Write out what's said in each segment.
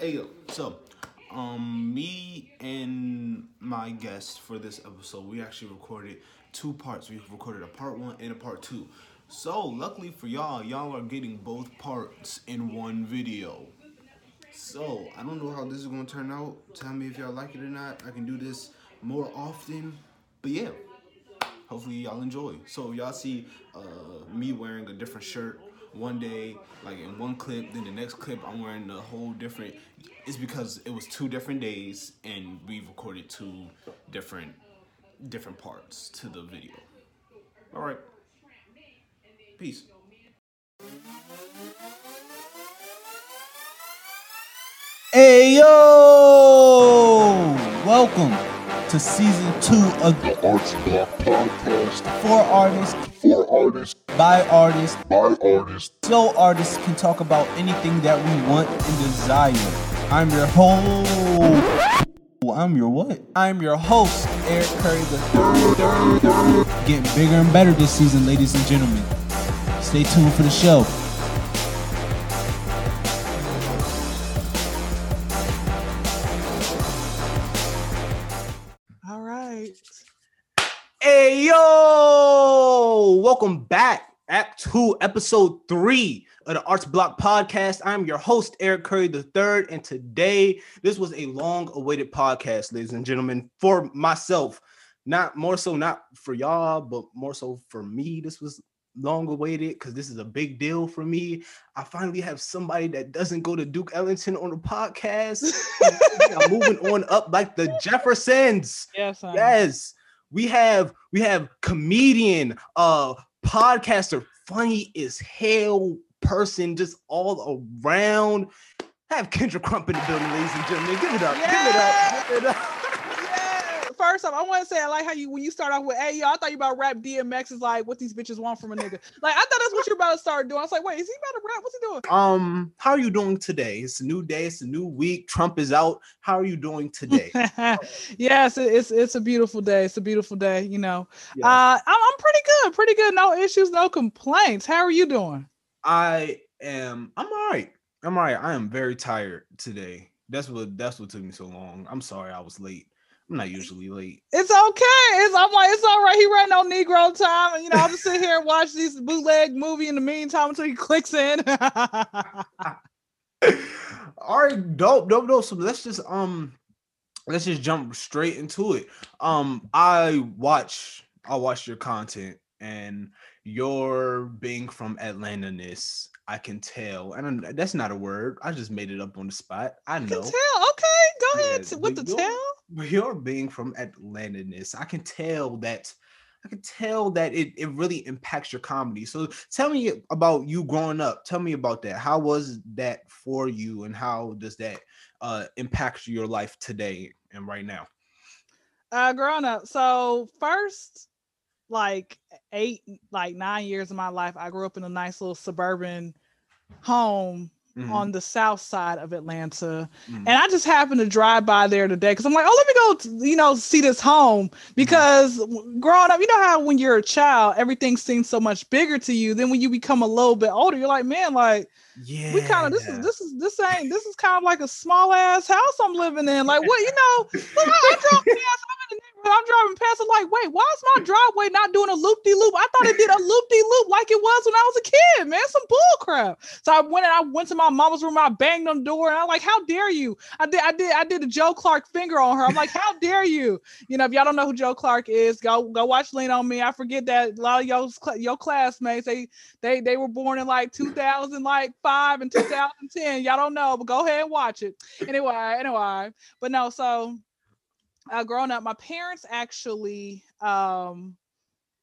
Hey so um me and my guest for this episode, we actually recorded two parts. We recorded a part one and a part two. So luckily for y'all, y'all are getting both parts in one video. So I don't know how this is gonna turn out. Tell me if y'all like it or not. I can do this more often. But yeah. Hopefully y'all enjoy. So y'all see uh, me wearing a different shirt one day, like in one clip, then the next clip I'm wearing a whole different. It's because it was two different days and we recorded two different different parts to the video. All right. Peace. Hey yo! Welcome to season two of The Arts Block Podcast. For Artists For artists, by Artists, by artists. so artists can talk about anything that we want and desire. I'm your host. I'm your what? I'm your host, Eric Curry the third. Getting bigger and better this season, ladies and gentlemen. Stay tuned for the show. All right. Hey yo! Welcome back. Act two, episode three of the Arts Block Podcast. I'm your host, Eric Curry III, and today this was a long-awaited podcast, ladies and gentlemen, for myself. Not more so not for y'all, but more so for me. This was long awaited because this is a big deal for me. I finally have somebody that doesn't go to Duke Ellington on the podcast. I'm moving on up like the Jeffersons. Yes. I'm, Yes, we have we have comedian, uh, podcaster, funny as hell person, just all around. Have Kendra Crump in the building, ladies and gentlemen. Give it up. Give it up. Give it up. Yeah. First off, I want to say I like how you when you start off with hey yo, I thought you about rap DMX is like what these bitches want from a nigga. Like I thought that's what you're about to start doing. I was like, wait, is he about to rap? What's he doing? Um, how are you doing today? It's a new day. It's a new week. Trump is out. How are you doing today? yes, it- it's it's a beautiful day. It's a beautiful day, you know. Yes. Uh I'm, I'm pretty good, pretty good. No issues, no complaints. How are you doing? I am. I'm all right. I'm all right. I am very tired today. That's what. That's what took me so long. I'm sorry. I was late. I'm not usually late. It's okay. It's I'm like, it's all right. He ran no Negro time. And you know, I'll just sit here and watch this bootleg movie in the meantime until he clicks in. all right, dope, dope, dope. So let's just um let's just jump straight into it. Um, I watch I watch your content and your being from Atlanta-ness, I can tell. And I'm- that's not a word. I just made it up on the spot. I know. can tell. Okay, go ahead Yeah, with the tell? you're- tell. But your being from Atlanta-ness, I can tell that I can tell that it, it really impacts your comedy. So tell me about you growing up. Tell me about that. How was that for you and how does that uh impact your life today and right now? Uh, growing up. So first, like eight, like nine years of my life, I grew up in a nice little suburban home Mhm, on the south side of Atlanta. mhm. And I just happened to drive by there today because I'm like, oh, let me go, you know, see this home. Because w- growing up, you know how when you're a child, everything seems so much bigger to you. Then when you become a little bit older, you're like, man, like yeah. we kind of this is this is this ain't this is kind of like a small ass house I'm living in. Like what you know? Look, I, I drove past. I'm in the neighborhood. I'm driving past. I'm like, wait, why is my driveway not doing a loop de loop? I thought it did a loop de loop like it was when I was a kid, man. Some bull crap. So I went and I went to my mama's room. I banged on the door and I'm like, how dare you? I did I did I did a Joe Clark finger on her. I'm like, how dare you? You know, if y'all don't know who Joe Clark is, go go watch Lean on Me. I forget that a lot of your your classmates they they they were born in like 2000 like five and 2010 y'all don't know but go ahead and watch it anyway anyway but no so uh growing up my parents actually um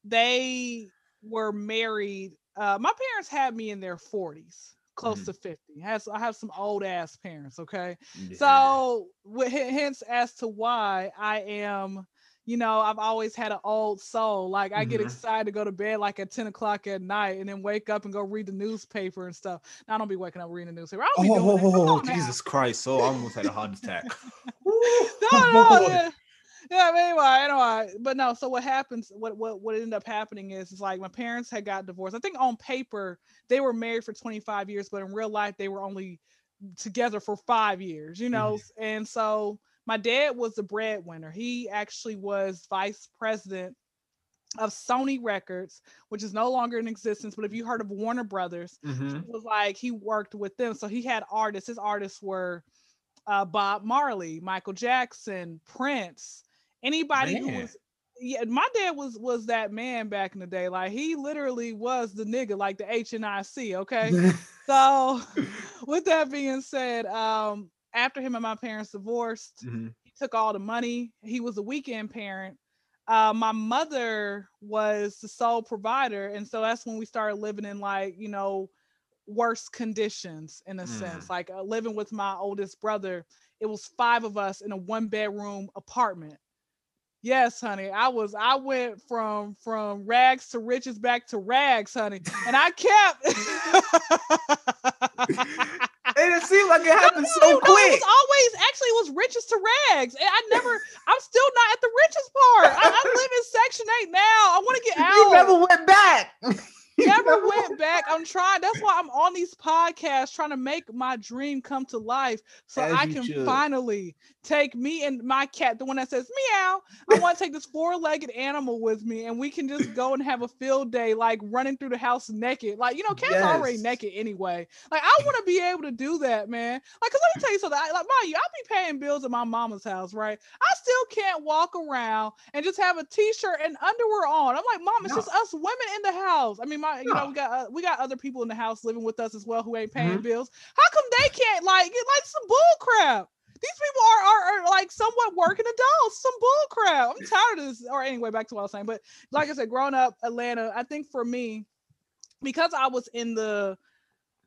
they were married uh my parents had me in their 40s close Mhm. to 50 has i have some old ass parents okay Yeah. so hence as to why I am, you know, I've always had an old soul. Like I get Mhm. excited to go to bed like at 10 o'clock at night and then wake up and go read the newspaper and stuff. Now I don't be waking up reading the newspaper. I be Oh, doing that. Come oh, now. Jesus Christ. So I almost had a heart attack. No, Oh, no, boy. yeah. Yeah, but anyway, anyway, but no. So what happens? What what what ended up happening is, it's like my parents had got divorced. I think on paper they were married for 25 years, but in real life they were only together for five years, you know. And so my dad was the breadwinner. He actually was vice president of Sony Records, which is no longer in existence. But if you heard of Warner Brothers, Mhm. it was like he worked with them. So he had artists. His artists were uh, Bob Marley, Michael Jackson, Prince, anybody who was. Yeah, my dad was was that man back in the day. Like he literally was the nigga, like the H and I C. Okay, so with that being said, um, after him and my parents divorced, Mhm. he took all the money. He was a weekend parent. Uh, my mother was the sole provider, and so that's when we started living in like you know worse conditions in a sense. Like uh, living with my oldest brother, it was five of us in a one bedroom apartment. Yes, honey. I was I went from from rags to riches back to rags, honey. And I kept Seemed like it happened no, so no, quick. It was always actually it was riches to rags. And I never, I'm still not at the richest part. I, I live in section eight now. I want to get out. You never went back. Never went back. I'm trying. That's why I'm on these podcasts trying to make my dream come to life so As I can should. finally take me and my cat, the one that says meow. I want to take this four-legged animal with me and we can just go and have a field day, like running through the house naked. Like, you know, cats are already naked anyway. Like, I want to be able to do that, man. Like, cause let me tell you something. I, like, mind you, I'll be paying bills at my mama's house, right? I still can't walk around and just have a t-shirt and underwear on. I'm like, mom, it's No. just us women in the house. I mean, my, you know, we got uh, we got other people in the house living with us as well who ain't paying Mhm. bills. How come they can't like get like some bull crap? These people are, are, are like somewhat working adults, some bull crap. I'm tired of this. Or anyway, back to what I was saying. But like I said, growing up Atlanta, I think for me, because I was in the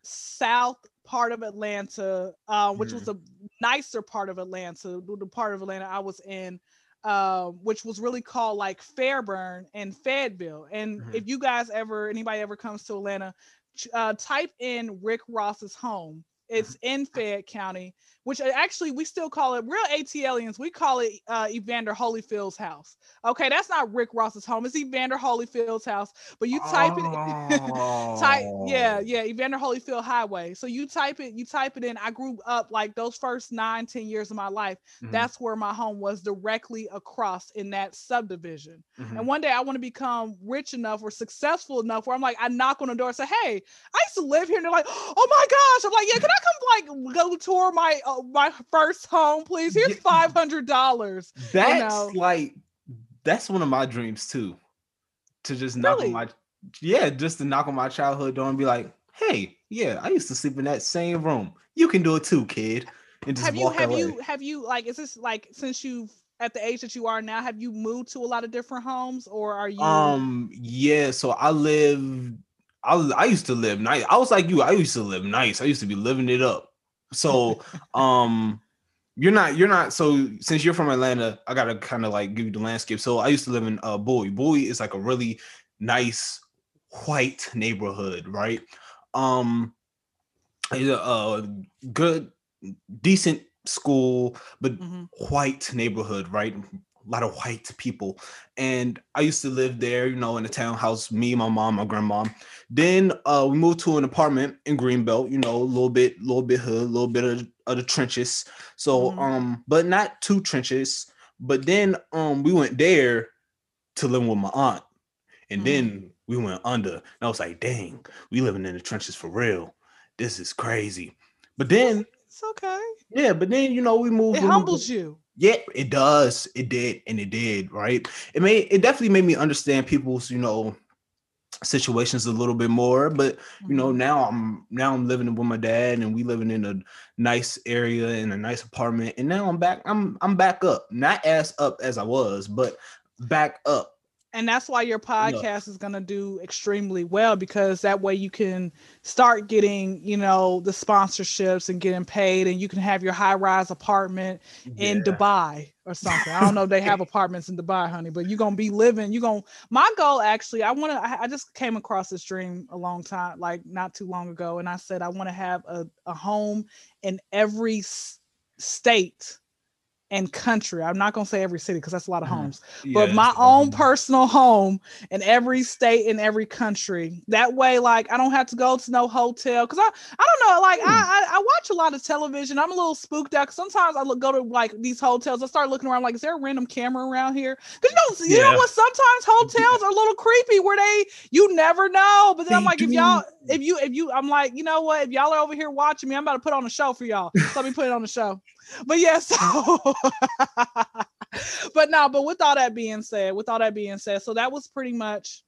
south part of Atlanta, uh, which was a nicer part of Atlanta, the part of Atlanta I was in, uh, which was really called like Fairburn and Fayetteville. And Mhm. if you guys ever, anybody ever comes to Atlanta, uh, type in Rick Ross's home. It's in Fayette County, which uh, actually we still call it real ATLians. We call it uh, Evander Holyfield's house. Okay, that's not Rick Ross's home. It's Evander Holyfield's house. But you type it, type yeah Oh. yeah evander holyfield highway so you type it you type it in i grew up like those first nine ten years of my life Mhm. that's where my home was directly across in that subdivision Mhm. and one day i want to become rich enough or successful enough where i'm like i knock on the door and say hey i used to live here and they're like oh my gosh i'm like yeah can i come like go tour my uh, my first home please here's five hundred dollars That's know. like that's one of my dreams too. To just knock Really? on my yeah, just to knock on my childhood door and be like, hey, yeah, I used to sleep in that same room. You can do it too, kid. And just have you have away. you have you like is this like since you've at the age that you are now have you moved to a lot of different homes or are you Um, yeah, so I live I was- I used to live nice. I was like you, I used to live nice. I used to be living it up. So um you're not you're not so since you're from Atlanta, I gotta kind of like give you the landscape. So I used to live in uh Bowie. Bowie is like a really nice white neighborhood, right? Um a, good decent school, but Mhm. white neighborhood, right? A lot of white people. And I used to live there, you know, in a townhouse, me, my mom, my grandma. Then uh we moved to an apartment in Greenbelt, you know, a little bit, little bit hood, a little bit of, of the trenches. So Mhm. um, but not two trenches. But then um we went there to live with my aunt. And Mhm. then we went under. And I was like, dang, we living in the trenches for real. This is crazy. But then, it's okay yeah, but then you know, we moved. it we moved- humbles you yeah, it does. It did, and it did, right? It made it definitely made me understand people's, you know, situations a little bit more. But you know, Mhm. now I'm now I'm living with my dad, and we living in a nice area in a nice apartment. And now I'm back. I'm I'm back up, not as up as I was, but back up. And that's why your podcast is going to do extremely well because that way you can start getting you know the sponsorships and getting paid and you can have your high rise apartment in dubai or something. I don't know if they have apartments in dubai honey but you're going to be living you're going to my goal actually i want to I, I just came across this dream a long time like not too long ago and i said i want to have a, a home in every s- state and country. I'm not gonna say every city because that's a lot of Mhm. homes, Yeah, but my own personal home in every state in every country. That way, like I don't have to go to no hotel because I I don't know. Like I, I I watch a lot of television. I'm a little spooked out. sometimes I look go to like these hotels. I start looking around like, is there a random camera around here? Because you know you know what? Sometimes hotels are a little creepy where they you never know. But then I'm They like, if y'all if you if you I'm like, you know what? If y'all are over here watching me, I'm about to put on a show for y'all. So let me put it on the show. But yes, so but no, but with all that being said, with all that being said, so that was pretty much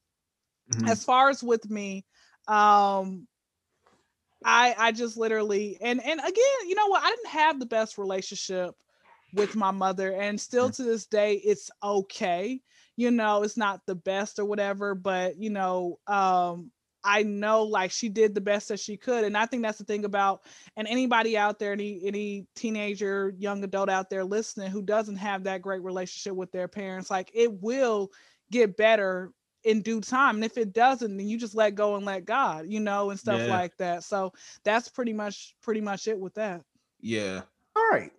Mhm. as far as with me. Um I I just literally and and again, you know what? I didn't have the best relationship with my mother and still to this day it's okay. You know, it's not the best or whatever, but you know, um I know like she did the best that she could and I think that's the thing about and anybody out there any any teenager, young adult out there listening who doesn't have that great relationship with their parents, like it will get better in due time. And if it doesn't, then you just let go and let God, you know, and stuff Yeah. like that. So that's pretty much pretty much it with that. Yeah. All right.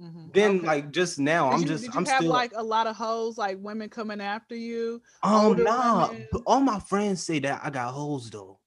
Mhm. Then Okay. like just now, Did I'm you, just did you I'm have still like a lot of hoes, like women coming after you? um nah. women? All my friends say that I got hoes though.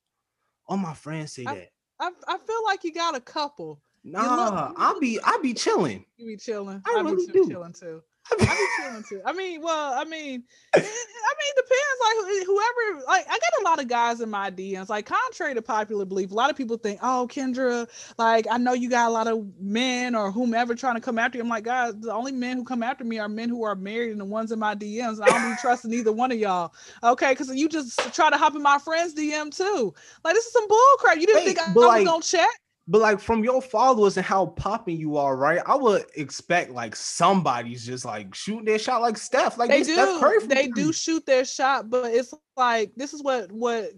All my friends say I- that. I, I feel like you got a couple. Nah, you I look- be I'll be chilling. You be chilling. I I, be really ch- do. chilling too. I be- I be chilling too. I mean, well, I mean, it, I mean, depends. Like who- whoever, like I got a lot of guys in my DMs. Like contrary to popular belief, a lot of people think, "Oh, Kendra, like I know you got a lot of men or whomever trying to come after you." I'm like, guys, the only men who come after me are men who are married and the ones in my DMs. And I don't be trusting either one of y'all. Okay, because you just try to hop in my friend's DM too. Like this is some bull crap. You didn't Wait, think I, I was like, gonna check? But like from your followers and how popping you are, right? I would expect like somebody's just like shooting their shot like Steph. Like they this Steph Curry do they do shoot their shot but it's like this is what what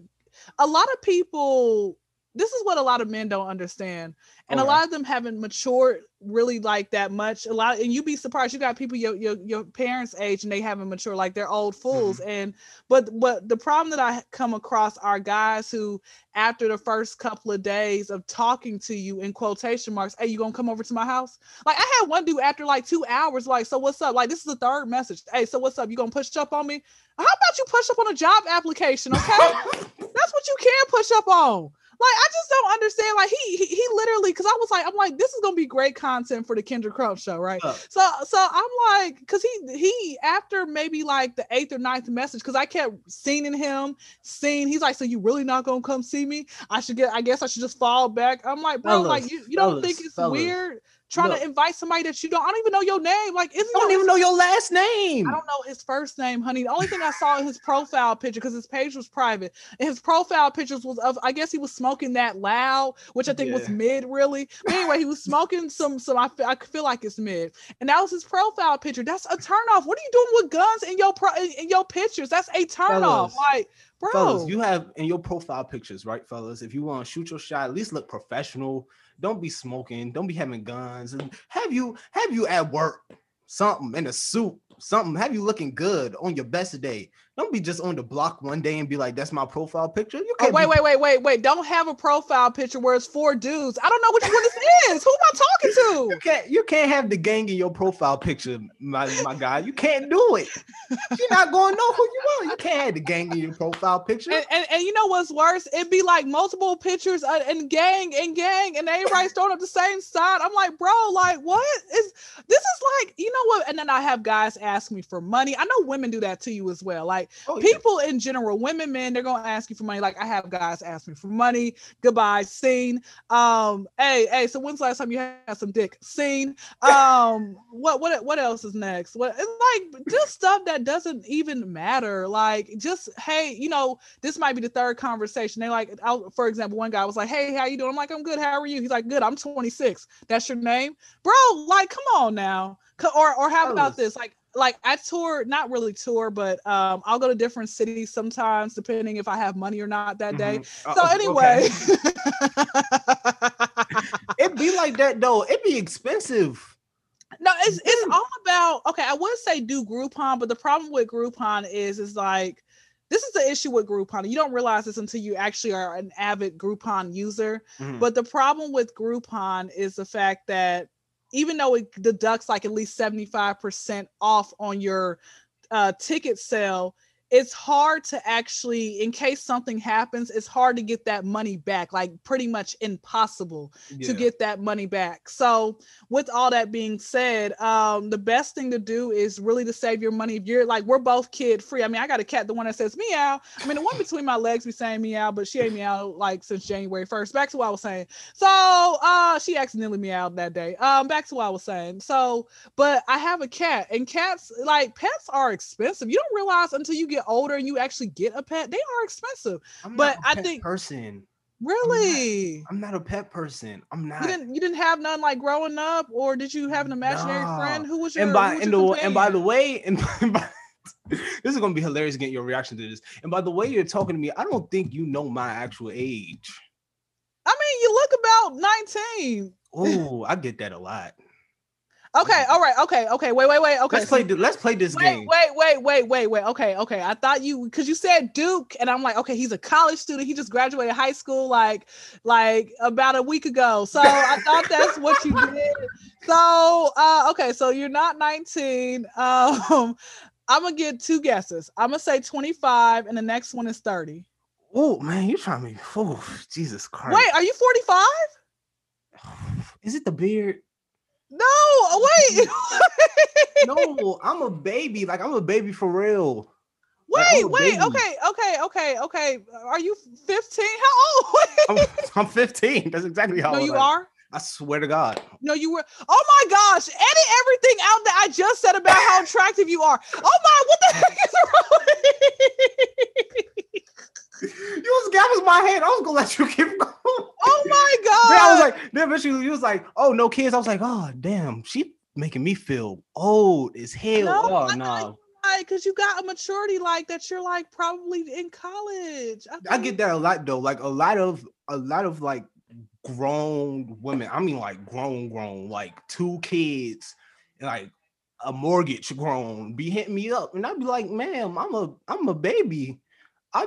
a lot of people this is what a lot of men don't understand and a lot of them haven't matured really like that much a lot and you'd be surprised you got people your your, your parents age and they haven't matured like they're old fools mm-hmm. and but but the problem that i come across are guys who after the first couple of days of talking to you in quotation marks hey you gonna come over to my house like I had one dude after like two hours, like, so what's up? Like, this is the third message. Hey, so what's up? You gonna push up on me? How about you push up on a job application? Okay. That's what you can push up on. Like, I just don't understand. Like, he he, he literally, because I was like, I'm like, this is gonna be great content for the Kendra Crump show, right? So so I'm like, because he he after maybe like the eighth or ninth message, because I kept seeing him, seeing he's like, so you really not gonna come see me? I should get, I guess I should just fall back. I'm like, bro, like you, you don't think it's fellas. weird trying Look. to invite somebody that you don't, I don't even know your name. Like, isn't I don't even know your last name. I don't know his first name, honey. The only thing I saw in his profile picture, because his page was private, and his profile pictures was of, I guess he was smoking that loud, which I think was mid, really. But anyway, he was smoking some, some. I feel, I feel like it's mid, and that was his profile picture. That's a turn off. What are you doing with guns in your pro in, your pictures? That's a turn off. Fellas, Like, bro, Fellas, you have in your profile pictures, right, fellas? If you want to shoot your shot, at least look professional. Don't be smoking. Don't be having guns. Have you have you at work? Something in a suit, something. Have you looking good on your best day? Don't be just on the block one day and be like, "That's my profile picture." You Oh, can't. wait, be- wait, wait, wait, wait. Don't have a profile picture where it's four dudes. I don't know which one this is. Who am I talking to? You can't. You can't have the gang in your profile picture, my my guy. You can't do it. You're not gonna know who you are. You can't have the gang in your profile picture. And, and, and you know what's worse? It'd be like multiple pictures and gang and gang, and everybody's throwing up the same side. I'm like, bro, like, what is this? Is like, you know what? And then I have guys ask me for money. I know women do that to you as well. Like, Oh, yeah. people in general, women, men, they're gonna ask you for money. Like, I have guys ask me for money. Goodbye, scene. Um, hey, hey. So when's the last time you had some dick? Scene. Um, what, what, what else is next? What? It's like just stuff that doesn't even matter. Like, just hey, you know, this might be the third conversation. They like, I'll, for example, one guy was like, "Hey, how you doing?" I'm like, "I'm good. How are you?" He's like, "Good. I'm 26. That's your name, bro." Like, come on now. Or, or how about this? Like, like I tour, not really tour, but um, I'll go to different cities sometimes, depending if I have money or not that day. Mhm. Uh, So okay. anyway, it be like that though. It'd be expensive. No, it's it's all about okay. I would say do Groupon, but the problem with Groupon is is like this is the issue with Groupon. You don't realize this until you actually are an avid Groupon user. Mhm. But the problem with Groupon is the fact that even though it deducts like at least 75% off on your uh, ticket sale, it's hard to actually, in case something happens, it's hard to get that money back, like pretty much impossible to get that money back. So, with all that being said, um, the best thing to do is really to save your money. If you're like, we're both kid free. I mean, I got a cat, the one that says meow. I mean, the one between my legs be saying meow, but she ain't meow like since January 1st. Back to what I was saying. So, uh, she accidentally meowed that day. Um, back to what I was saying. So, but I have a cat, and cats, like pets, are expensive. You don't realize until you get older and you actually get a pet, they are expensive. I'm but not I pet think- person. Really? I'm not a pet person. I'm not. You didn't you didn't have none like growing up, or did you have an imaginary Nah. friend? Who was your and by and, the, and by the way, and by, by- this is gonna be hilarious to get your reaction to this. And by the way you're talking to me, I don't think you know my actual age. I mean, you look about 19. Oh, I get that a lot. Okay, all right, okay, okay, wait, wait, wait. Okay. let's play. let's play this Wait, game. wait, wait, wait, wait, wait. Okay, okay. I thought you because you said Duke, and I'm like, okay, he's a college student. He just graduated high school like like about a week ago. So I thought that's what you did. So uh okay, so you're not 19. Um I'm gonna get two guesses. I'm gonna say 25, and the next one is 30. Oh man, you're trying to me. Oh, Jesus Christ. Wait, are you 45? is it the beard? No, oh, wait. No, I'm a baby. Like I'm a baby for real. Wait, a wait. baby. Okay, okay, okay, okay. Are you 15? How old? I'm, I'm 15. That's exactly how no, old you I are. I swear to God. No, you were. Oh my gosh! Edit everything out that I just said about how attractive you are. Oh my! What the heck is wrong? You was that was my hand. I was gonna let you keep going. oh my god! Then I was like, then eventually you was like, oh no kids. I was like, oh damn, she making me feel old as hell. No, oh no. like, cause you got a maturity like that. You're like probably in college. I think- get that a lot though. Like a lot of a lot of like grown women. I mean like grown, grown, like two kids, like a mortgage grown, be hitting me up, and I'd be like, ma'am, I'm a I'm a baby. I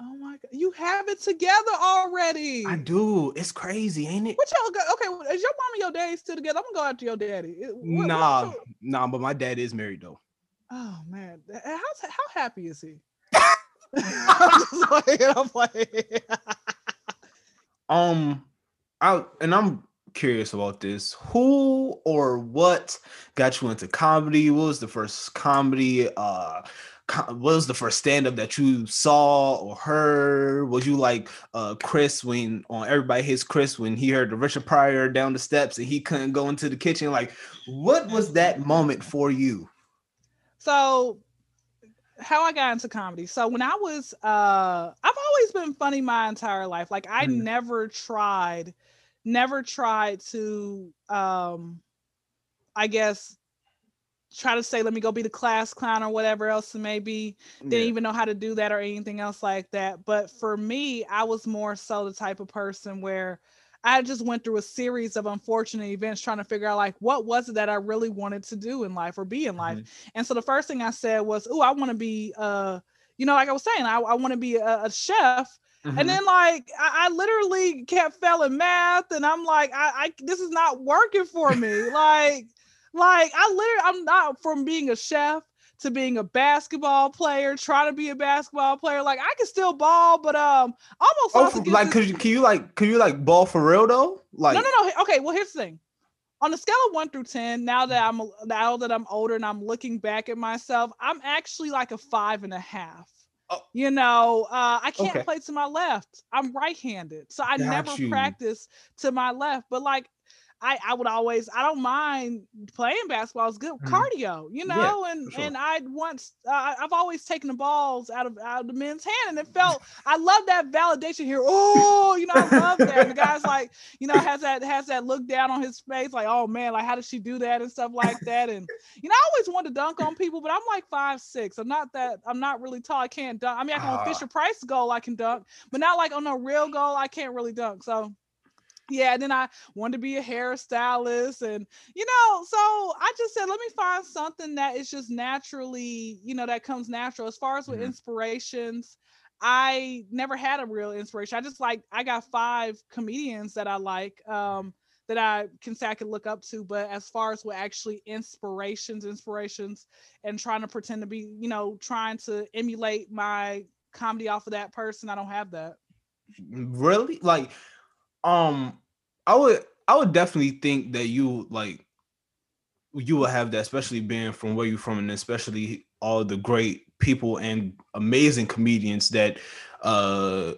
Oh my god! You have it together already. I do. It's crazy, ain't it? What y'all got? Okay, is your mom and your daddy still together? I'm gonna go after your daddy. What- Nah, your- nah, but my dad is married though. Oh man, th- how's how happy is he? I'm just playing, I'm playing. Um, I and I'm curious about this. Who or what got you into comedy? What was the first comedy? Uh, what was the first stand up that you saw or heard? Was you like uh Chris when on Everybody Hates Chris when he heard the Richard Pryor down the steps and he couldn't go into the kitchen? Like, what was that moment for you? so how I got into comedy. So when I was uh I've always been funny my entire life. Like I Mhm. never tried never tried to um I guess try to say let me go be the class clown or whatever else it may be. Didn't even know how to do that or anything else like that. But for me, I was more so the type of person where I just went through a series of unfortunate events trying to figure out like what was it that I really wanted to do in life or be in life. And so the first thing I said was, "Oh, I want to be uh you know, like I was saying, I, I want to be a, a chef. Mhm. And then like I, I literally kept failing math, and I'm like, I, I this is not working for me. like, like I literally I'm not from being a chef to being a basketball player, trying to be a basketball player. Like I can still ball, but um almost Oh, like, could you can you like can you like ball for real though? Like, no, no, no. Okay, well, here's the thing. On a scale of one through ten, now that I'm now that I'm older and I'm looking back at myself, I'm actually like a five and a half. Oh. You know, uh, I can't Okay. play to my left. I'm right-handed, so I Got never you. practice to my left. But like, I I would always I don't mind playing basketball. It's good Mhm. cardio, you Yeah, know. and sure. and I once uh, I've always taken the balls out of out of the men's hand, and it felt I love that validation here. Oh, you know, I love that. And the guy's like, you know, has that has that look down on his face, like, oh man, like how did she do that and stuff like that. And you know, I always wanted to dunk on people, but I'm like five six. I'm not that. I'm not really tall. I can't dunk. I mean, I can on Ah. Fisher Price goal, I can dunk, but not like on a real goal. I can't really dunk. So. Yeah, and then I wanted to be a hairstylist, and you know, so I just said, let me find something that is just naturally, you know, that comes natural. As far as with Mhm. inspirations, I never had a real inspiration. I just like I got five comedians that I like. Um, that I can say I can look up to. But as far as what actually inspirations, inspirations, and trying to pretend to be, you know, trying to emulate my comedy off of that person, I don't have that. Really? Like, um, I would I would definitely think that you like you will have that, especially being from where you're from, and especially all the great people and amazing comedians that uh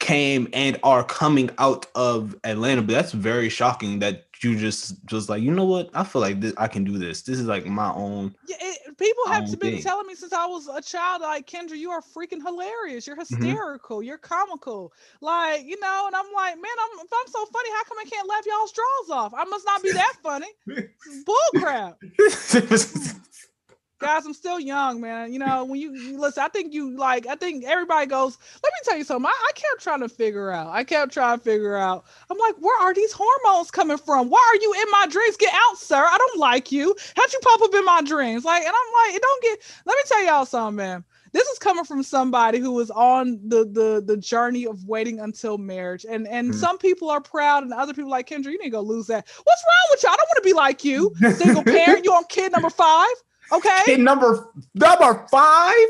came and are coming out of Atlanta. But that's very shocking that you just just like, you know what? I feel like this, I can do this. This is like my own. Yeah, it, people have been thing. telling me since I was a child, like Kendra, you are freaking hilarious. You're mm-hmm. hysterical. You're comical. Like you know, and I'm like, man, I'm if I'm so funny, how come I can't laugh y'all's draws off? I must not be that funny. Bull crap. guys, I'm still young, man. You know, when you, you listen, I think you like, I think everybody goes, let me tell you something. I, I kept trying to figure out. I kept trying to figure out. I'm like, where are these hormones coming from? Why are you in my dreams? Get out, sir. I don't like you. How'd you pop up in my dreams? Like, and I'm like, it don't get, let me tell y'all something, man. This is coming from somebody who was on the the the journey of waiting until marriage. And and Mhm. some people are proud and other people like Kendra, you need to go lose that. What's wrong with y'all? I don't want to be like you. Single parent, you on kid number five. Okay. Kid number number five.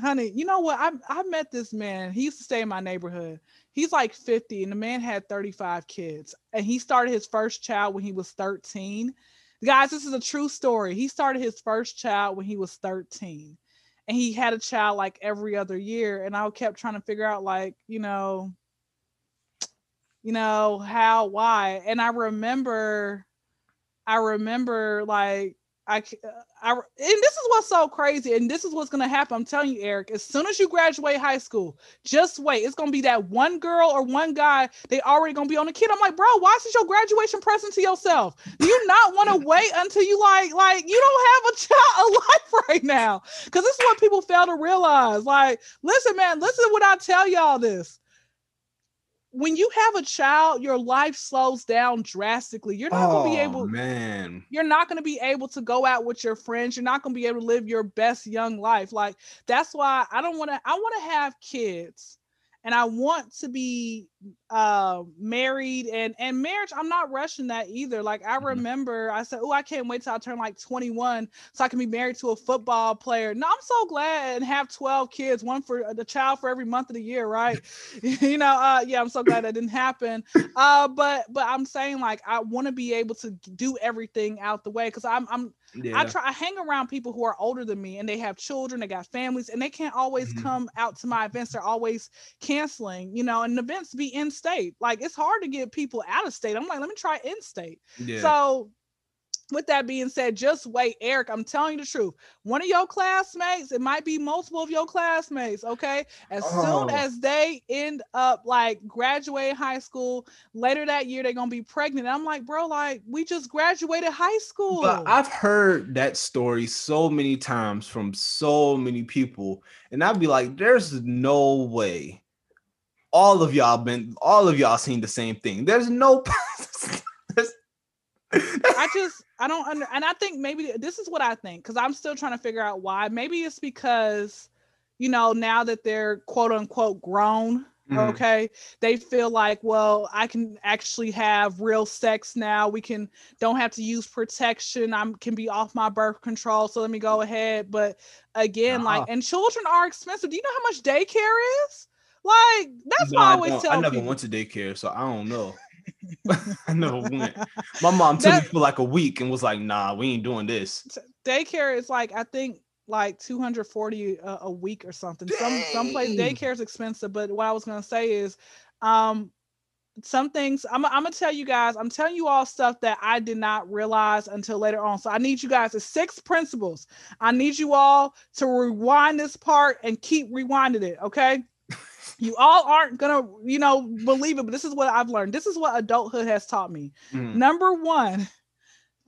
honey, you know what? I I met this man. He used to stay in my neighborhood. He's like 50, and the man had 35 kids. And he started his first child when he was 13. Guys, this is a true story. He started his first child when he was 13. And he had a child like every other year. And I kept trying to figure out, like, you know, you know, how, why. And I remember, I remember like I, uh, I, and this is what's so crazy, and this is what's gonna happen. I'm telling you, Eric. As soon as you graduate high school, just wait. It's gonna be that one girl or one guy. They already gonna be on a kid. I'm like, bro, why is your graduation present to yourself? Do you not want to wait until you like, like you don't have a child, a life right now? Because this is what people fail to realize. Like, listen, man, listen what I tell y'all. This when you have a child, your life slows down drastically. You're not gonna be Oh, able man. you're not going to be able to go out with your friends you're not going to be able to live your best young life like that's why i don't want to i want to have kids and i want to be uh married and and marriage i'm not rushing that either like i Mhm. remember i said oh i can't wait till i turn like 21 so i can be married to a football player no i'm so glad and have 12 kids one for the child for every month of the year right you know uh yeah i'm so glad that didn't happen uh but but i'm saying like i want to be able to do everything out the way because i'm i'm Yeah. I try I hang around people who are older than me and they have children, they got families, and they can't always Mhm. come out to my events. They're always canceling, you know, and events be in state. Like it's hard to get people out of state. I'm like, let me try in state. yeah. So with that being said, just wait, Eric. I'm telling you the truth. One of your classmates, it might be multiple of your classmates. Okay. As Oh. soon as they end up like graduating high school, later that year, they're gonna be pregnant. And I'm like, bro, like we just graduated high school. But I've heard that story so many times from so many people, and I'd be like, "There's no way." All of y'all been, all of y'all seen the same thing. There's no. there's- I just I don't under and I think maybe this is what I think because I'm still trying to figure out why. Maybe it's because you know now that they're quote unquote grown, Mhm. okay, they feel like well I can actually have real sex now. We can don't have to use protection. I'm can be off my birth control. So let me go ahead. But again, like and children are expensive. Do you know how much daycare is? Like that's No, why I I, always don't- tell I never people. went to daycare, so I don't know. I never went. My mom took That- me for like a week and was like, "Nah, we ain't doing this." daycare is like I think like 240 a, a week or something. Some some place daycare is expensive, but what I was gonna say is um some things I'm, I'm gonna tell you guys i'm telling you all stuff that i did not realize until later on so i need you guys the six principles i need you all to rewind this part and keep rewinding it okay you all aren't gonna you know believe it but this is what i've learned this is what adulthood has taught me Mm. Number one,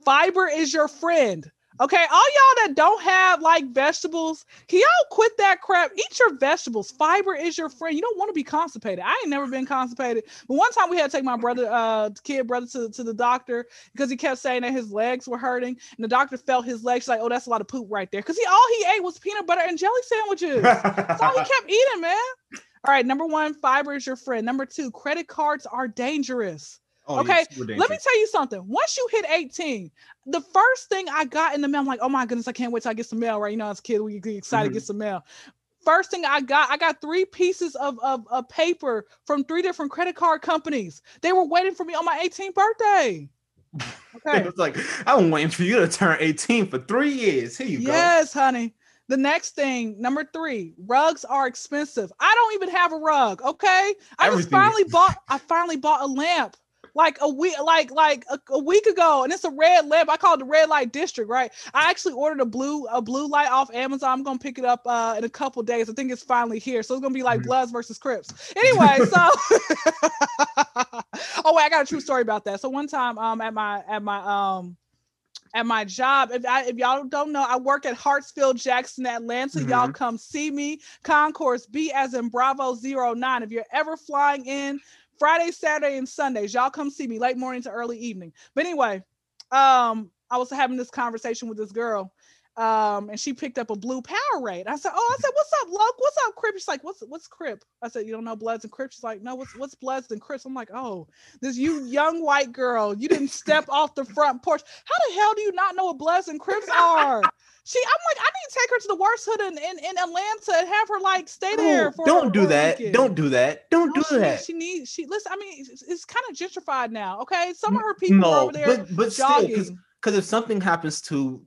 fiber is your friend. Okay, all y'all that don't have like vegetables, can y'all quit that crap? Eat your vegetables. Fiber is your friend. You don't want to be constipated. I ain't never been constipated, but one time we had to take my brother, uh, kid brother to, to the doctor because he kept saying that his legs were hurting, and the doctor felt his legs. She's like, "Oh, that's a lot of poop right there," because he all he ate was peanut butter and jelly sandwiches. That's all he kept eating, man. All right, number one, fiber is your friend. Number two, credit cards are dangerous. Oh, Okay, Let me tell you something. Once you hit 18, the first thing I got in the mail, I'm like, oh my goodness, I can't wait till I get some mail, right? You know, as a kid, we get excited to get mm-hmm. some mail. First thing I got, I got three pieces of, of, of paper from three different credit card companies. They were waiting for me on my 18th birthday. Okay. It was like, I've been waiting for you to turn 18 for three years. Here you go. Yes, honey. The next thing, number three, rugs are expensive. I don't even have a rug. Okay, I Everything just finally bought. I finally bought a lamp like a week, like like a, a week ago, and it's a red lamp. I call it the red light district. Right. I actually ordered a blue a blue light off Amazon. I'm gonna pick it up uh, in a couple days. I think it's finally here, so it's gonna be like Mhm. Bloods versus Crips. Anyway, so oh wait, I got a true story about that. So one time, um, at my at my um at my job. If, I, if y'all don't know, I work at Hartsfield Jackson, Atlanta. Y'all come see me. Concourse B as in Bravo 09. If you're ever flying in Friday, Saturday, and Sundays, y'all come see me late morning to early evening. But anyway, um, I was having this conversation with this girl. Um, and she picked up a blue Powerade. I said, "Oh, I said, what's up, Luck? What's up, Crip?" She's like, "What's what's Crip?" I said, "You don't know Bloods and Crips." She's like, "No, what's what's Bloods and Crips?" I'm like, "Oh, this you young white girl, you didn't step off the front porch. How the hell do you not know what Bloods and Crips are?" She, I'm like, I need to take her to the worst hood in, in, in Atlanta and have her like stay there for. don't do that. Don't do that. Don't No, do she, that. She needs. She listen. I mean, it's, it's kind of gentrified now. Okay, some of her people no, over there but but still, because if something happens to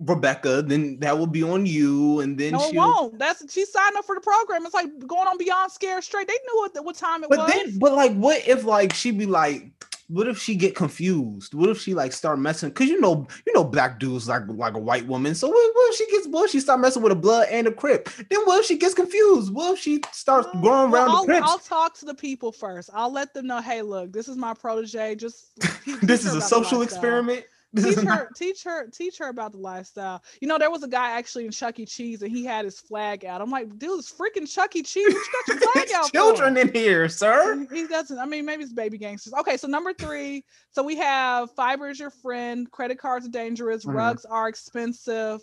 Rebecca, then that will be on you, and then no, she. won't. That's she signed up for the program. It's like going on Beyond Scared Straight. They knew what what time it But was. But then, but like, what if like she be like, what if she get confused? What if she like start messing? Cause you know, you know, black dudes like like a white woman. So what, what if she gets what if she start messing with a blood and a crip? Then what if she gets confused? What if she starts mm, Well, going well, around I'll, the crips? I'll talk to the people first. I'll let them know, hey, look, this is my protege. Just this is a social experiment. This Teach her, teach her, teach her about the lifestyle. You know, there was a guy actually in Chuck E. Cheese, and he had his flag out. I'm like, dude, it's freaking Chuck E. Cheese. What you got your flag out children for? in here, sir. He doesn't. I mean, maybe it's baby gangsters. Okay, so number three. So we have fiber is your friend. Credit cards are dangerous. Mhm. Rugs are expensive.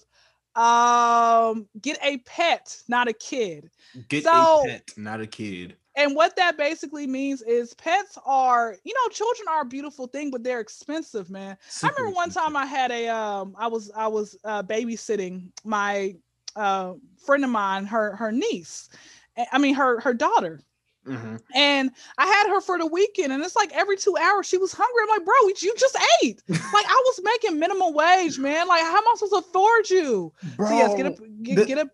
Um, get a pet, not a kid. Get So- a pet, not a kid. And what that basically means is pets are, you know, children are a beautiful thing, but they're expensive, man. I remember one time I had a um I was I was uh babysitting my uh friend of mine, her her niece. I- I mean her her daughter. Mhm. And I had her for the weekend, and it's like every two hours she was hungry. I'm like, bro, you just ate. like I was making minimum wage, man. Like, how am I supposed to afford you? Bro, so yes, get a get, the- get a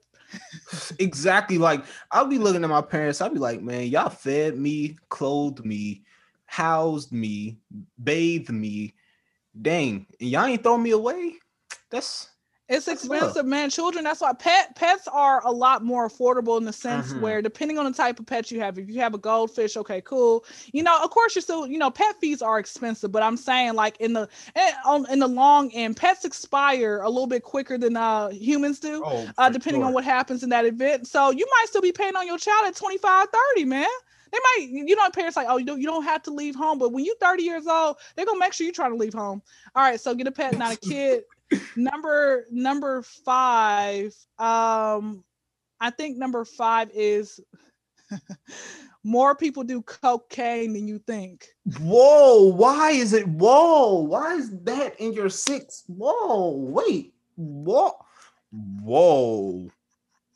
exactly like I'll be looking at my parents. I'll be like, man, y'all fed me, clothed me, housed me, bathed me. Dang, and y'all ain't throw me away. That's It's expensive, man. Children, that's why pet pets are a lot more affordable in the sense Mhm. where depending on the type of pet you have, if you have a goldfish, okay, cool. You know, of course you're still, you know, pet fees are expensive, but I'm saying like in the eh, on in the long end, pets expire a little bit quicker than uh humans do. oh, Uh, depending on what happens in that event. So you might still be paying on your child at 25, 30, man. They might, you know, parents like, oh, you don't, you don't have to leave home. But when you're 30 years old, they're gonna make sure you're trying to leave home. All right, so get a pet, not a kid. Number number five. Um, I think number five is more people do cocaine than you think. Whoa, why is it? Whoa, why is that in your six? Whoa, wait, whoa, whoa,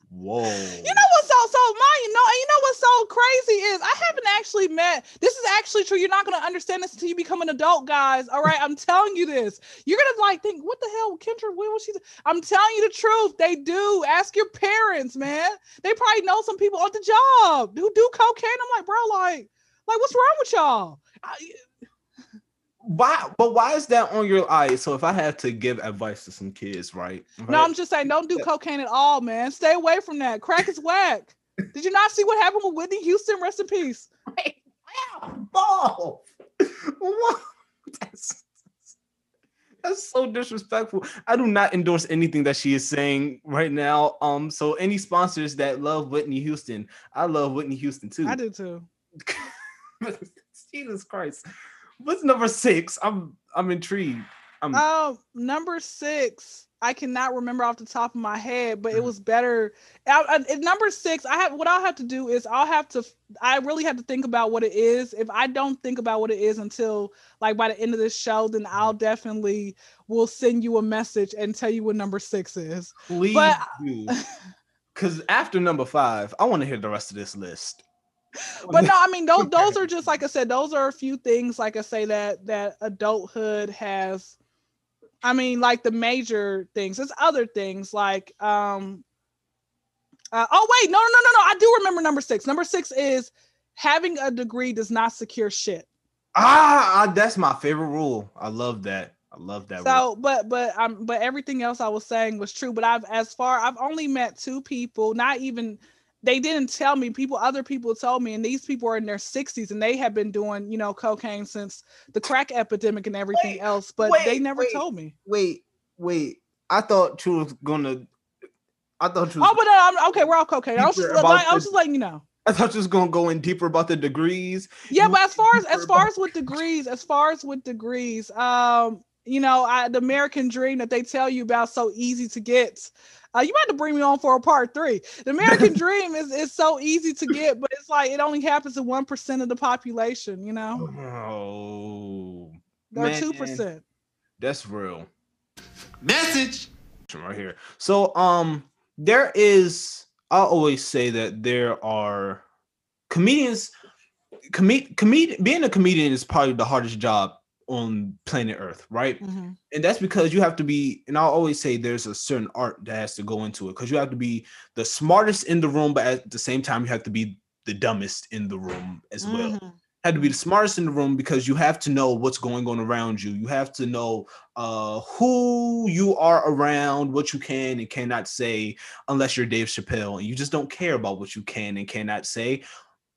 whoa. You know what's so so my you know and you know what's so crazy is I haven't actually met this is actually true. You're not gonna understand this until you become an adult, guys. All right, I'm telling you this. You're gonna like think, what the hell, Kendra? What was she? do-" I'm telling you the truth. They do. Ask your parents, man. They probably know some people on the job who do cocaine. I'm like, bro, like, like what's wrong with y'all? I, Why? But why is that on your eye? So if I had to give advice to some kids, right? no, I'm just saying, don't do cocaine at all, man. Stay away from that. Crack is whack. Did you not see what happened with Whitney Houston? Rest in peace. Wow. What? That's, that's so disrespectful. I do not endorse anything that she is saying right now. Um, so any sponsors that love Whitney Houston, I love Whitney Houston too. I do too. Jesus Christ. What's number six? I'm I'm intrigued. I'm, Um, number six, I cannot remember off the top of my head, but it Mhm. was better. I, I, number six, I have what I'll have to do is I'll have to. I really have to think about what it is. If I don't think about what it is until like by the end of this show, then I'll definitely will send you a message and tell you what number six is. please but- do. Because after number five, I want to hear the rest of this list. But no, I mean those those are just like I said, those are a few things like I say that that adulthood has. I mean, like the major things. There's other things like um. Uh, oh wait, no, no, no, no, no! I do remember number six. Number six is having a degree does not secure shit. Ah, that's my favorite rule. I love that. I love that. rule. So, but but um, but everything else I was saying was true. But I've as far I've only met two people, not even they didn't tell me. People, other people told me, and these people are in their sixties and they have been doing you know cocaine since the crack epidemic and everything Wait, else. But they never wait. told me. wait, wait. I thought True was gonna. I thought True. Oh, but no, I'm okay. We're all cocaine. I was just like, I was just letting you know. I thought you was gonna go in deeper about the degrees. Yeah, but as far as as far as with degrees, as far as with degrees, um, you know, I, the American dream that they tell you about so easy to get. Uh, you might have to bring me on for a part three. The American dream is is so easy to get, but it's like it only happens to one percent of the population. You know, Oh, or two percent. that's real. Message. right here. So um there is I always say that there are comedians comed comed being a comedian is probably the hardest job on planet Earth, right? Mm-hmm. And that's because you have to be and I always say there's a certain art that has to go into it because you have to be the smartest in the room but at the same time you have to be the dumbest in the room as well Mm-hmm. had to be the smartest in the room because you have to know what's going on around you. You have to know uh, who you are around, what you can and cannot say, unless you're Dave Chappelle, and you just don't care about what you can and cannot say.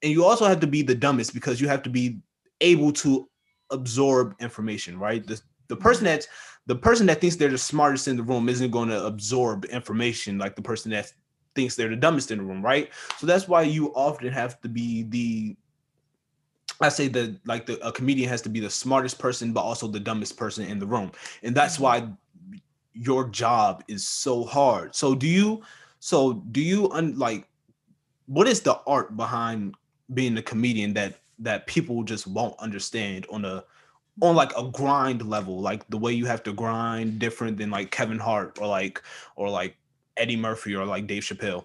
And you also have to be the dumbest because you have to be able to absorb information, right? The the person that's the person that thinks they're the smartest in the room isn't going to absorb information like the person that thinks they're the dumbest in the room, right? So that's why you often have to be the I say that like the a comedian has to be the smartest person, but also the dumbest person in the room, and that's mm-hmm. why your job is so hard. So do you? So do you? Un, like, what is the art behind being a comedian that that people just won't understand on a on like a grind level, like the way you have to grind different than like Kevin Hart or like or like Eddie Murphy or like Dave Chappelle.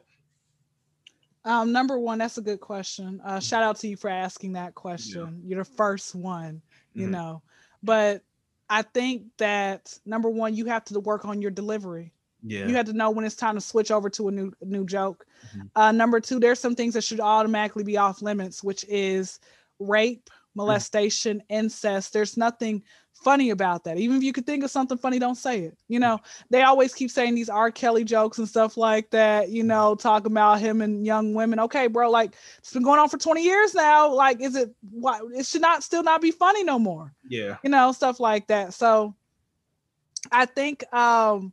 Um, number one, that's a good question. Uh, shout out to you for asking that question. You're the first one, you Mhm. know. But I think that number one, you have to work on your delivery. Yeah. You have to know when it's time to switch over to a new new joke. Mhm. Uh, number two, there's some things that should automatically be off limits, which is rape, molestation, incest. There's nothing funny about that. Even if you could think of something funny, don't say it. You know, they always keep saying these R. Kelly jokes and stuff like that, you know, talking about him and young women. Okay, bro, like it's been going on for 20 years now. Like, is it why it should not still not be funny no more? yeah. you know, stuff like that. So I think um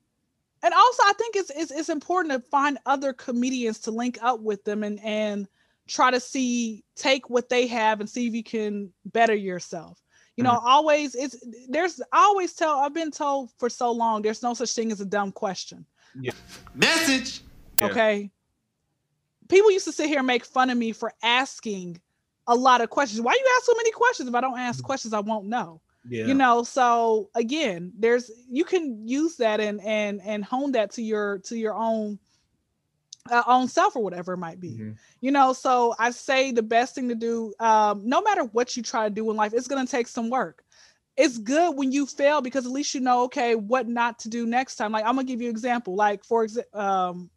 and also I think it's it's it's important to find other comedians to link up with them and and try to see take what they have and see if you can better yourself. You know, mm-hmm. always it's there's I always tell I've been told for so long there's no such thing as a dumb question. yeah. Message. Yeah. Okay. People used to sit here and make fun of me for asking a lot of questions. Why you ask so many questions? If I don't ask mm-hmm. questions, I won't know Yeah. you know so again there's you can use that and and and hone that to your to your own uh, own self or whatever it might be Mhm. you know? So i say the best thing to do um no matter what you try to do in life it's going to take some work. It's good when you fail because at least you know okay what not to do next time. Like i'm gonna give you an example. Like for example um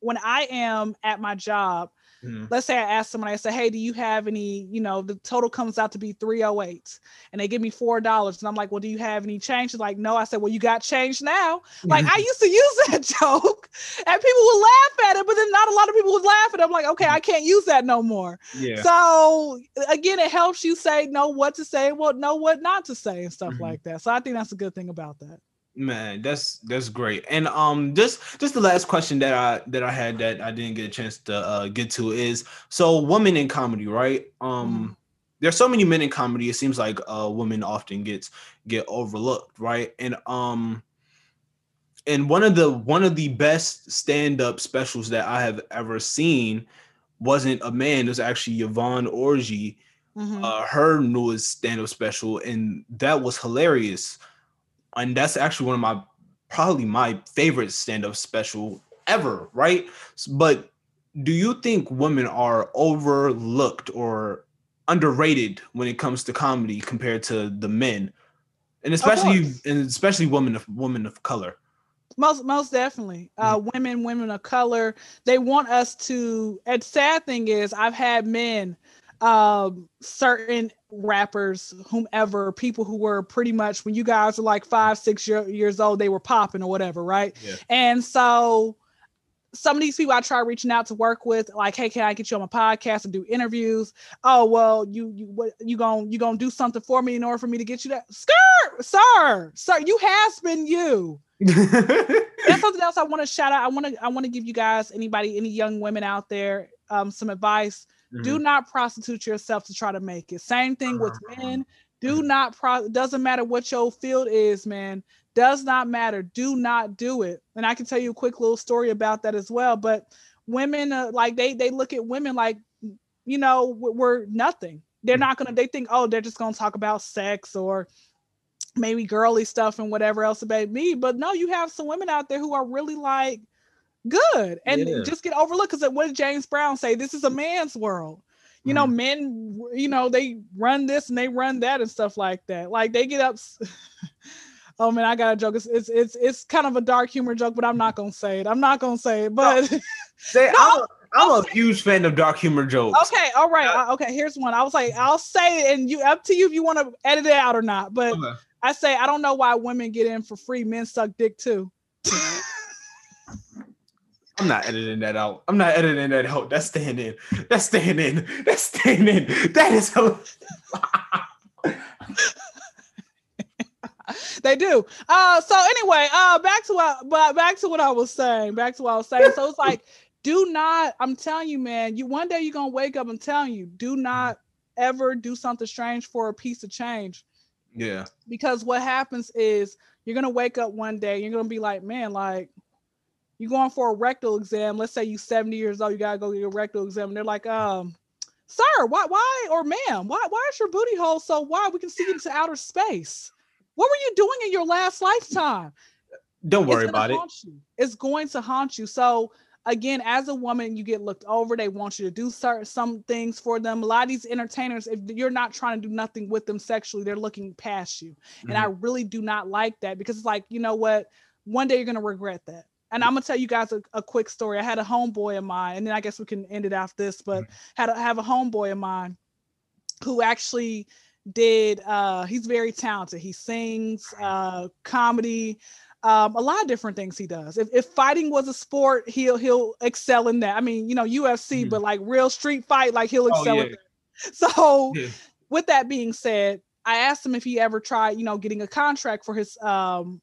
when i am at my job Mhm. let's say I ask someone, I say, Hey, do you have any, you know, the total comes out to be 308 and they give me four dollars. And I'm like, Well, do you have any change? She's like, No. I said, Well, you got change now. Like I used to use that joke and people would laugh at it, but then not a lot of people would laugh at it. I'm like, okay, I can't use that no more. yeah. So again, it helps you say know what to say, well, know what not to say and stuff Mhm. like that. So I think that's a good thing about that. Man, that's that's great. And um just just the last question that I that I had that I didn't get a chance to uh get to is so women in comedy, right? Um there's so many men in comedy. It seems like uh women often gets get overlooked, right? And um and one of the one of the best stand-up specials that I have ever seen wasn't a man, it was actually Yvonne Orji, Mhm. uh, her newest stand-up special, and that was hilarious. And that's actually one of my probably my favorite stand-up special ever, right? But do you think women are overlooked or underrated when it comes to comedy compared to the men? And especially and especially women of women of color. most most definitely uh women women of color they want us to and sad thing is i've had men um certain rappers whomever people who were pretty much when you guys were like five six year, years old they were popping or whatever right Yeah. and so some of these people I try reaching out to work with, like, hey, can I get you on my podcast and do interviews? Oh, well, you you what you gonna you gonna do something for me in order for me to get you that skirt, sir, sir, you has been you that's something else I want to shout out. I want to I want to give you guys anybody any young women out there um some advice. Mm-hmm. Do not prostitute yourself to try to make it. Same thing with men. Do not pro doesn't matter what your field is, man. Does not matter. Do not do it. And I can tell you a quick little story about that as well. But women uh, like they they look at women like you know we're, we're nothing. They're not gonna. They think oh they're just gonna talk about sex or maybe girly stuff and whatever else about me. But no, you have some women out there who are really like good and Yeah. just get overlooked because what did James Brown say? This is a man's world. You know, men, you know, they run this and they run that and stuff like that. Like they get up. oh man, I got a joke. It's, it's it's it's kind of a dark humor joke, but I'm not gonna say it. I'm not gonna say it. But Say, No, I'm, a, I'm a huge fan of dark humor jokes. okay, all right, uh, okay. Here's one. I was like, I'll say it, and you up to you if you want to edit it out or not. But Okay. I say I don't know why women get in for free. Men suck dick too. I'm not editing that out. I'm not editing that out. That's staying in. That's staying in. That's staying in. That is hel- they do. Uh, so anyway, uh, back to what, but back to what I was saying. Back to what I was saying. So it's like, do not. I'm telling you, man. You one day you're gonna wake up. I'm telling you, do not ever do something strange for a piece of change. Yeah. because what happens is you're gonna wake up one day you're gonna be like man like you're going for a rectal exam let's say you're 70 years old you gotta go get a rectal exam and they're like um sir why why or ma'am why why is your booty hole so wide we can see into outer space what were you doing in your last lifetime Don't worry about it. you. It's going to haunt you. So again, as a woman, you get looked over. They want you to do certain some things for them. A lot of these entertainers, if you're not trying to do nothing with them sexually, they're looking past you. And I Mm-hmm. really do not like that because it's like, you know what? One day you're gonna regret that. And I'm gonna tell you guys a, a quick story. I had a homeboy of mine, and then I guess we can end it after this, but Mm-hmm. had a, have a homeboy of mine who actually did uh he's very talented he sings uh comedy um a lot of different things he does if, if fighting was a sport he'll he'll excel in that i mean you know ufc Mhm. but like real street fight like he'll Oh, excel yeah. in that so Yeah. with that being said i asked him if he ever tried you know getting a contract for his um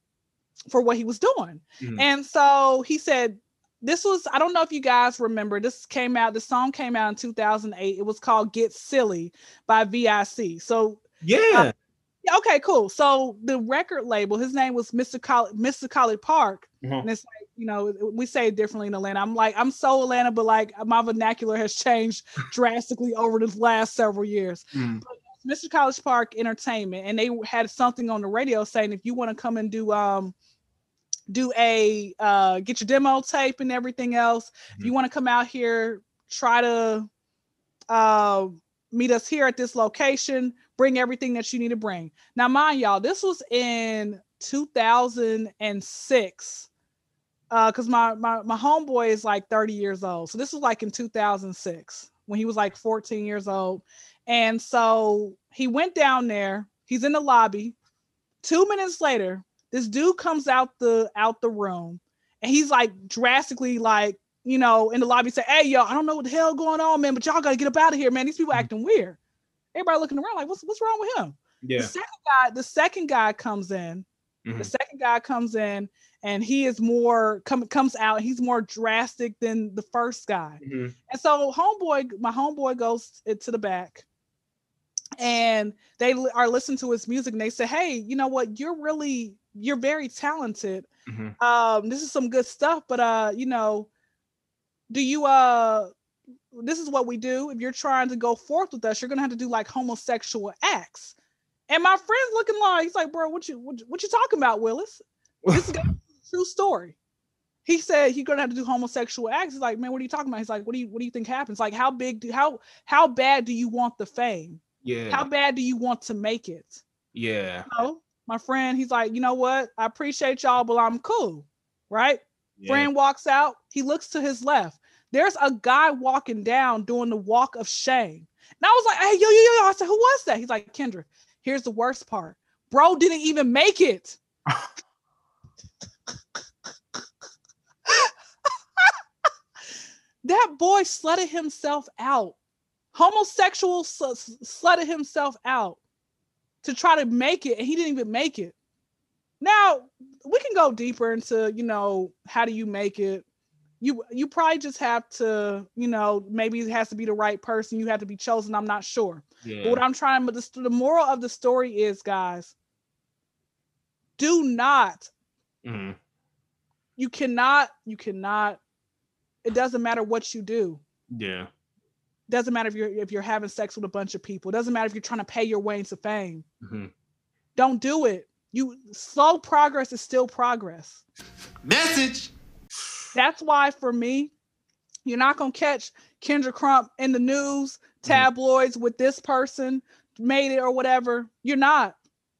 for what he was doing Mhm. and so he said this was i don't know if you guys remember this came out the song came out in 2008 it was called get silly by vic so Yeah. yeah, okay, cool. So the record label, his name was Mr. College, Mr. Collipark, Mhm. and it's like you know we say it differently in Atlanta. I'm like I'm so Atlanta, but like my vernacular has changed drastically over the last several years. Mm. Mr. Collipark Entertainment, and they had something on the radio saying if you want to come and do um do a uh get your demo tape and everything else, if you want to come out here, try to uh meet us here at this location, bring everything that you need to bring. Now, mind y'all, this was in 2006. Uh, because my, my my homeboy is like 30 years old. So this was like in 2006 when he was like 14 years old. And so he went down there, he's in the lobby. Two minutes later, this dude comes out the out the room and he's like drastically like you know in the lobby say hey yo i don't know what the hell going on man but y'all gotta get up out of here man these people acting weird everybody looking around like what's what's wrong with him Yeah. the second guy the second guy comes in the Mhm. second guy comes in and he is more come, comes out he's more drastic than the first guy Mhm. and so homeboy, my homeboy goes to the back and they are listening to his music and they say, Hey, you know what? You're really, you're very talented. Mhm. Um, this is some good stuff, but uh, you know, do you uh this is what we do. If you're trying to go forth with us, you're gonna have to do like homosexual acts. And my friend's looking like he's like, bro, what you what, you- what you talking about, Willis? This is a true story. He said he's gonna have to do homosexual acts. He's like, man, what are you talking about? He's like, what do you what do you think happens? Like, how big do how how bad do you want the fame? Yeah. How bad do you want to make it? yeah. No, my friend, he's like, you know what? I appreciate y'all, but I'm cool. Right? yeah. Friend walks out. He looks to his left. There's a guy walking down doing the walk of shame. And I was like, hey, yo, yo, yo, yo. I said, who was that? He's like, Kendra. Here's the worst part. Bro didn't even make it. that boy slutted himself out. Homosexual sl- slutted himself out to try to make it, and he didn't even make it. Now we can go deeper into, you know, how do you make it? You you probably just have to, you know, maybe it has to be the right person. You have to be chosen. I'm not sure. But Yeah. what I'm trying, but the, the moral of the story is, guys, do not. Mhm. You cannot. You cannot. It doesn't matter what you do. Yeah. Doesn't matter if you're if you're having sex with a bunch of people. Doesn't matter if you're trying to pay your way into fame. Mhm. Don't do it. You slow progress is still progress. Message. That's why for me, you're not gonna catch Kyndra Crump in the news, tabloids with this person made it or whatever. You're not.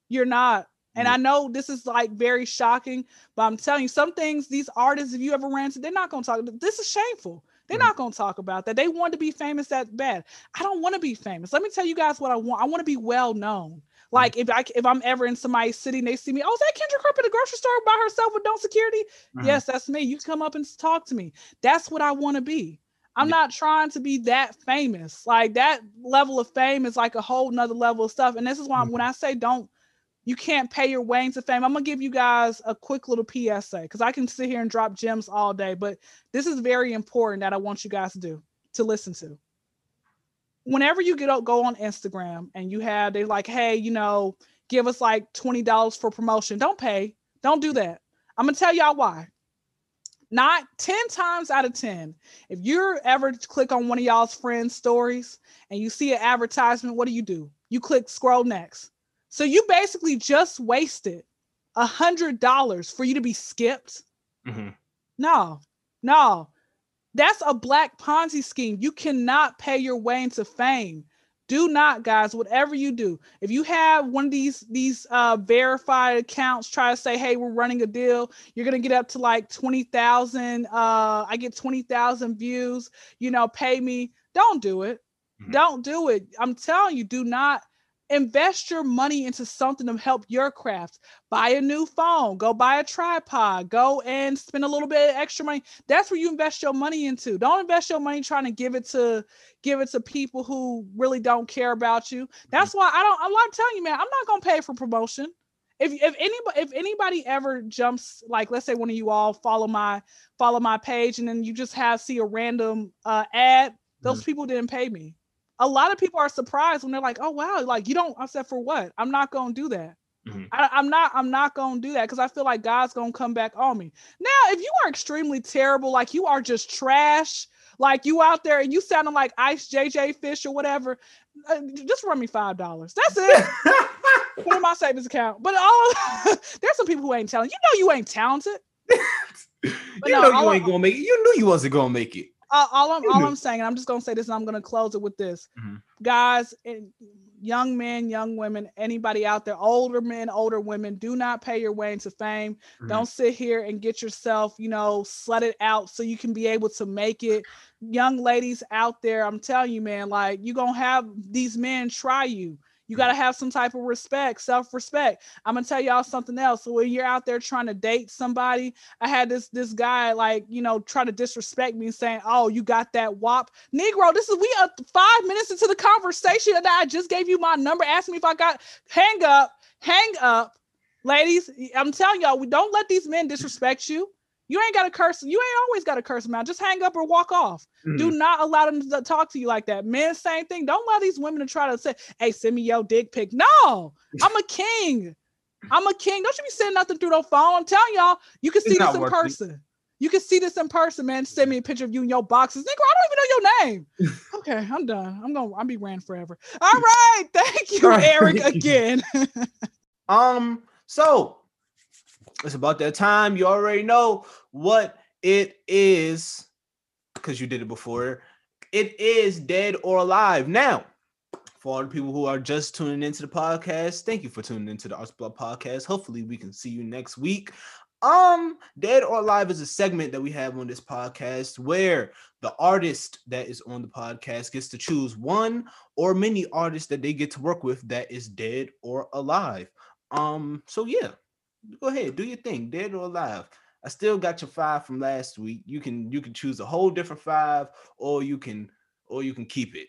You're not. And I know this is like very shocking, but I'm telling you, some things these artists, if you ever ran to, they're not gonna talk. This is shameful. They're Mhm. not gonna talk about that. They want to be famous that bad. I don't want to be famous. Let me tell you guys what I want. I want to be well known. Like if I if I'm ever in somebody's city and they see me, oh, is that Kyndra Crump at the grocery store by herself with no security? Mhm. Yes, that's me. You come up and talk to me. That's what I want to be. I'm Yeah. not trying to be that famous. Like that level of fame is like a whole nother level of stuff. And this is why when I say don't, you can't pay your way into fame. I'm gonna give you guys a quick little PSA because I can sit here and drop gems all day, but this is very important that I want you guys to do to listen to. Whenever you get up, go on Instagram and you have they like, hey, you know, give us like twenty dollars for promotion. Don't pay. Don't do that. I'm gonna tell y'all why. Not 10 times out of 10, if you're ever to click on one of y'all's friends' stories and you see an advertisement, what do you do? You click scroll next. So you basically just wasted a hundred dollars for you to be skipped. Mhm. No, no, that's a black Ponzi scheme. You cannot pay your way into fame. Do not, guys. Whatever you do, if you have one of these these uh, verified accounts, try to say, "Hey, we're running a deal. You're gonna get up to like twenty thousand. Uh, I get twenty thousand views. You know, pay me." Don't do it. Mhm. Don't do it. I'm telling you, do not invest your money into something to help your craft. Buy a new phone. Go buy a tripod. Go and spend a little bit of extra money. That's where you invest your money into. Don't invest your money trying to give it to give it to people who really don't care about you. That's why I don't. I'm not telling you, man. I'm not gonna pay for promotion. If if anybody if anybody ever jumps like let's say one of you all follow my follow my page and then you just have see a random uh ad, those people didn't pay me. A lot of people are surprised when they're like, "Oh wow, like you don't." I said, "For what? I'm not gonna do that. Mhm. I, I'm not. I'm not gonna do that because I feel like God's gonna come back on me." Now, if you are extremely terrible, like you are just trash, like you out there and you sounding like Ice JJ Fish or whatever, uh, just run me five dollars. That's it. Put in my savings account. But all there's some people who ain't talented. You know, you ain't talented. you no, know you ain't I- gonna make it. You knew you wasn't gonna make it. All I'm all. I'm saying, and I'm just gonna say this, and I'm gonna close it with this, Mhm. guys, and young men, young women, anybody out there, older men, older women, do not pay your way into fame. Mhm. Don't sit here and get yourself, you know, slutted out so you can be able to make it. Young ladies out there, I'm telling you, man, like you gonna have these men try you. You got to have some type of respect, self respect. I'm gonna tell y'all something else. So when you're out there trying to date somebody, I had this this guy like you know try to disrespect me, saying, "Oh, you got that wop, Negro." This is we are five minutes into the conversation, and I just gave you my number. Ask me if I got. Hang up, hang up, ladies. I'm telling y'all, we don't let these men disrespect you. You ain't got to curse. You ain't always got to curse them out. Just hang up or walk off. Do Mm. not allow them to talk to you like that. Men, same thing. Don't allow these women to try to say, "Hey, send me your dick pic." No, I'm a king. I'm a king. Don't you be sending nothing through the phone. I'm telling y'all, you can see this in it. person. You can see this in person, man. Send me a picture of you in your boxes. Nigga, I don't even know your name. okay, I'm done. I'm gonna I'll be ran forever. All right. Thank you, right, Eric, again. Um, so it's about that time. You already know what it is because you did it before. It is dead or alive. Now, for all the people who are just tuning into the podcast, thank you for tuning into the Arts Block podcast. Hopefully, we can see you next week. Um, Dead or Alive is a segment that we have on this podcast where the artist that is on the podcast gets to choose one or many artists that they get to work with that is dead or alive. Um, so yeah, go ahead, do your thing, dead or alive. I still got your five from last week. You can you can choose a whole different five, or you can or you can keep it.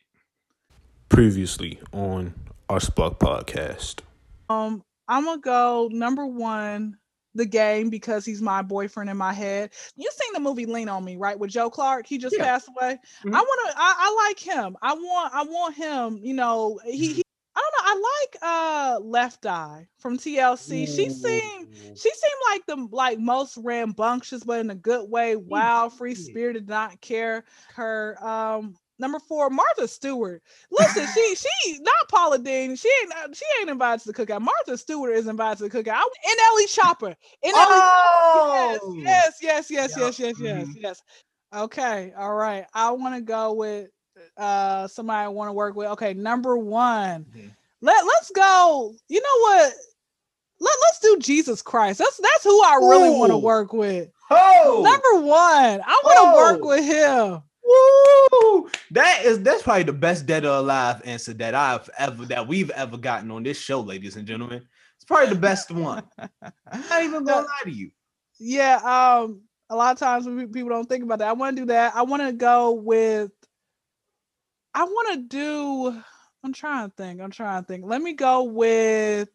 Previously on Arts Block podcast. Um, I'm gonna go number one, the game because he's my boyfriend in my head. You seen the movie Lean on Me, right? With Joe Clark. He just Yeah. passed away. Mhm. I wanna I, I like him. I want I want him, you know, he, he I don't know. I like uh Left Eye from TLC. She seemed she seemed like the like most rambunctious, but in a good way, wild, free did. spirited, not care. Her um number four, Martha Stewart. Listen, she she not Paula Deen. She ain't uh, she ain't invited to the cookout. Martha Stewart is invited to the cookout. I, NLE Choppa. NLE Oh, yes, yes, yes, Yup, yes, yes, yes, mhm. yes. Okay, all right. I want to go with uh somebody I want to work with. Okay, number one. Mhm. Let let's go. You know what? Let let's do Jesus Christ. That's that's who I really want to work with. Oh, Number one. I want to work with him. Woo! That is that's probably the best dead or alive answer that I've ever that we've ever gotten on this show, ladies and gentlemen. It's probably the best one. I'm not even gonna lie to you. Yeah. Um. A lot of times people don't think about that. I want to do that. I want to go with. I want to do. I'm trying to think. I'm trying to think. Let me go with.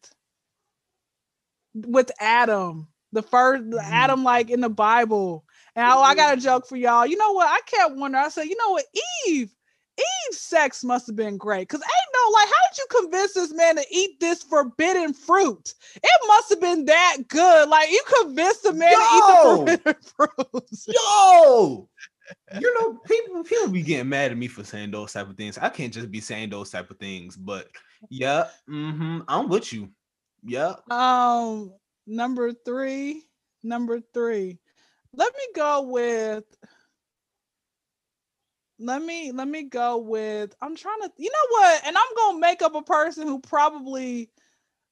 With Adam, the first Mhm. Adam, like in the Bible. And I, I got a joke for y'all. You know what? I kept wondering. I said, you know what, Eve. Eve's sex must have been great. Cause ain't no like, how did you convince this man to eat this forbidden fruit? It must have been that good. Like you convinced the man Yo! to eat the forbidden fruit. Yo, you know, people people be getting mad at me for saying those type of things. I can't just be saying those type of things, but yeah, mm-hmm, I'm with you. Yeah. Um, number three, number three. Let me go with. Let me let me go with. I'm trying to. You know what? And I'm gonna make up a person who probably,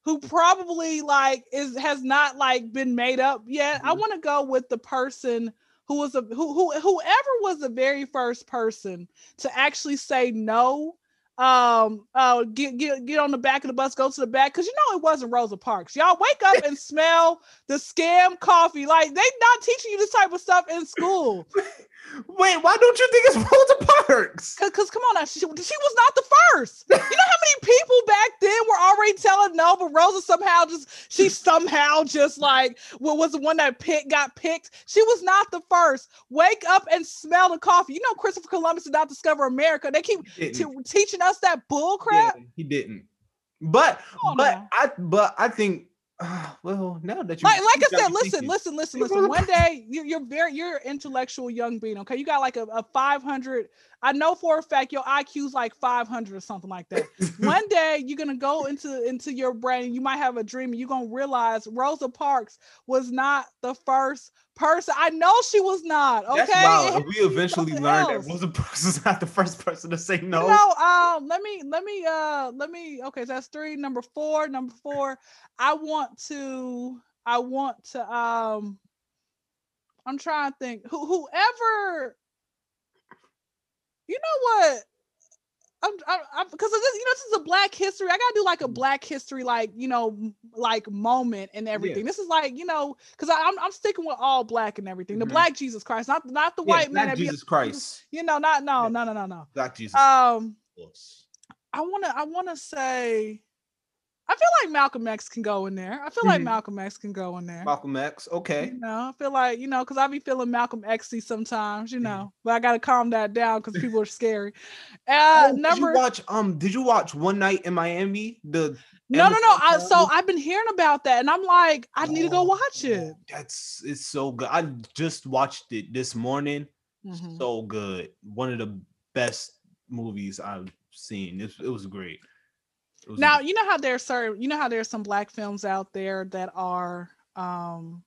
who probably like is has not like been made up yet. I Mhm. want to go with the person who was a who who whoever was the very first person to actually say no um uh get get get on the back of the bus go to the back because you know it wasn't rosa parks. Y'all wake up and smell the scam coffee. Like they not teaching you this type of stuff in school Wait, why don't you think it's Rosa Parks? because come on now she, she was not the first. You know how many people back then were already telling no but rosa somehow just she somehow just like what was the one that picked got picked? She was not the first. Wake up and smell the coffee. You know christopher columbus did not discover america. They keep t- teaching us that bull crap? Yeah, he didn't. But but now. I but I think uh, well now that you like like you I said, listen, listen, listen, listen. One day you're, you're very you're an intellectual young being. Okay, you got like a, a 500. I know for a fact your IQ's like 500 or something like that. One day you're gonna go into into your brain. You might have a dream. You're gonna realize Rosa Parks was not the first person. I know she was not. Okay, That's wild. We eventually learned else. that Rosa Parks was not the first person to say no. You know, um, let me let me uh let me okay, so that's three. Number four, number four. I want to I want to um I'm trying to think who whoever you know what I'm, I'm, I'm because this, you know this is a Black History. I gotta do like a Mm. Black History, like you know, like moment and everything. This is like you know, because I'm I'm sticking with all Black and everything. The Mhm. Black Jesus Christ, not not the Yeah, white man. that be- Jesus Christ. You know, not no Yeah. no no no no. Black Jesus. Um, Christ. I want to I want to say I feel like Malcolm X can go in there. I feel like Mhm. Malcolm X can go in there. Malcolm X. Okay. You know, I feel like, you know, because I be feeling Malcolm Xy sometimes, you Mm-hmm. know, but I got to calm that down because people are scary. Uh, Oh, did you watch um did you watch One Night in Miami? The no, no, no. I, so? I've been hearing about that and I'm like, I need to go Oh, watch it. That's it's so good. I just watched it this morning. Mhm. So good. One of the best movies I've seen. It, it was great. Was a Now, you know how there's certain, you know how there's some black films out there that are, um,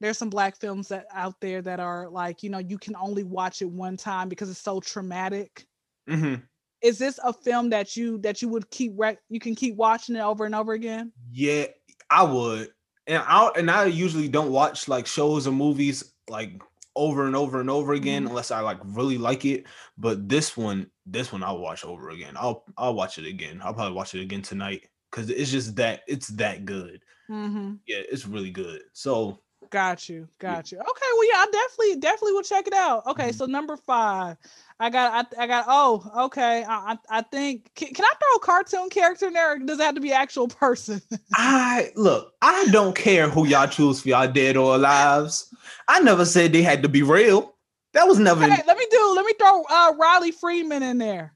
there's some black films that out there that are like, you know, you can only watch it one time because it's so traumatic. Mhm. Is this a film that you that you would keep rec- you can keep watching it over and over again? Yeah, I would. And I and I usually don't watch like shows or movies like over and over and over again Mhm. unless I like really like it. But this one, this one I'll watch over again. I'll I'll watch it again. I'll probably watch it again tonight because it's just that it's that good. Mm-hmm. Yeah, it's really good. So Got you, got you. Okay, well, yeah, I definitely, definitely will check it out. Okay, Mhm. so number five, I got, I, I got. Oh, okay. I, I, think. Can, can I throw a cartoon character in there? Or does it have to be actual person? I look, I don't care who y'all choose for y'all dead or alives. I never said they had to be real. That was never. hey, let me do. Let me throw uh, Riley Freeman in there.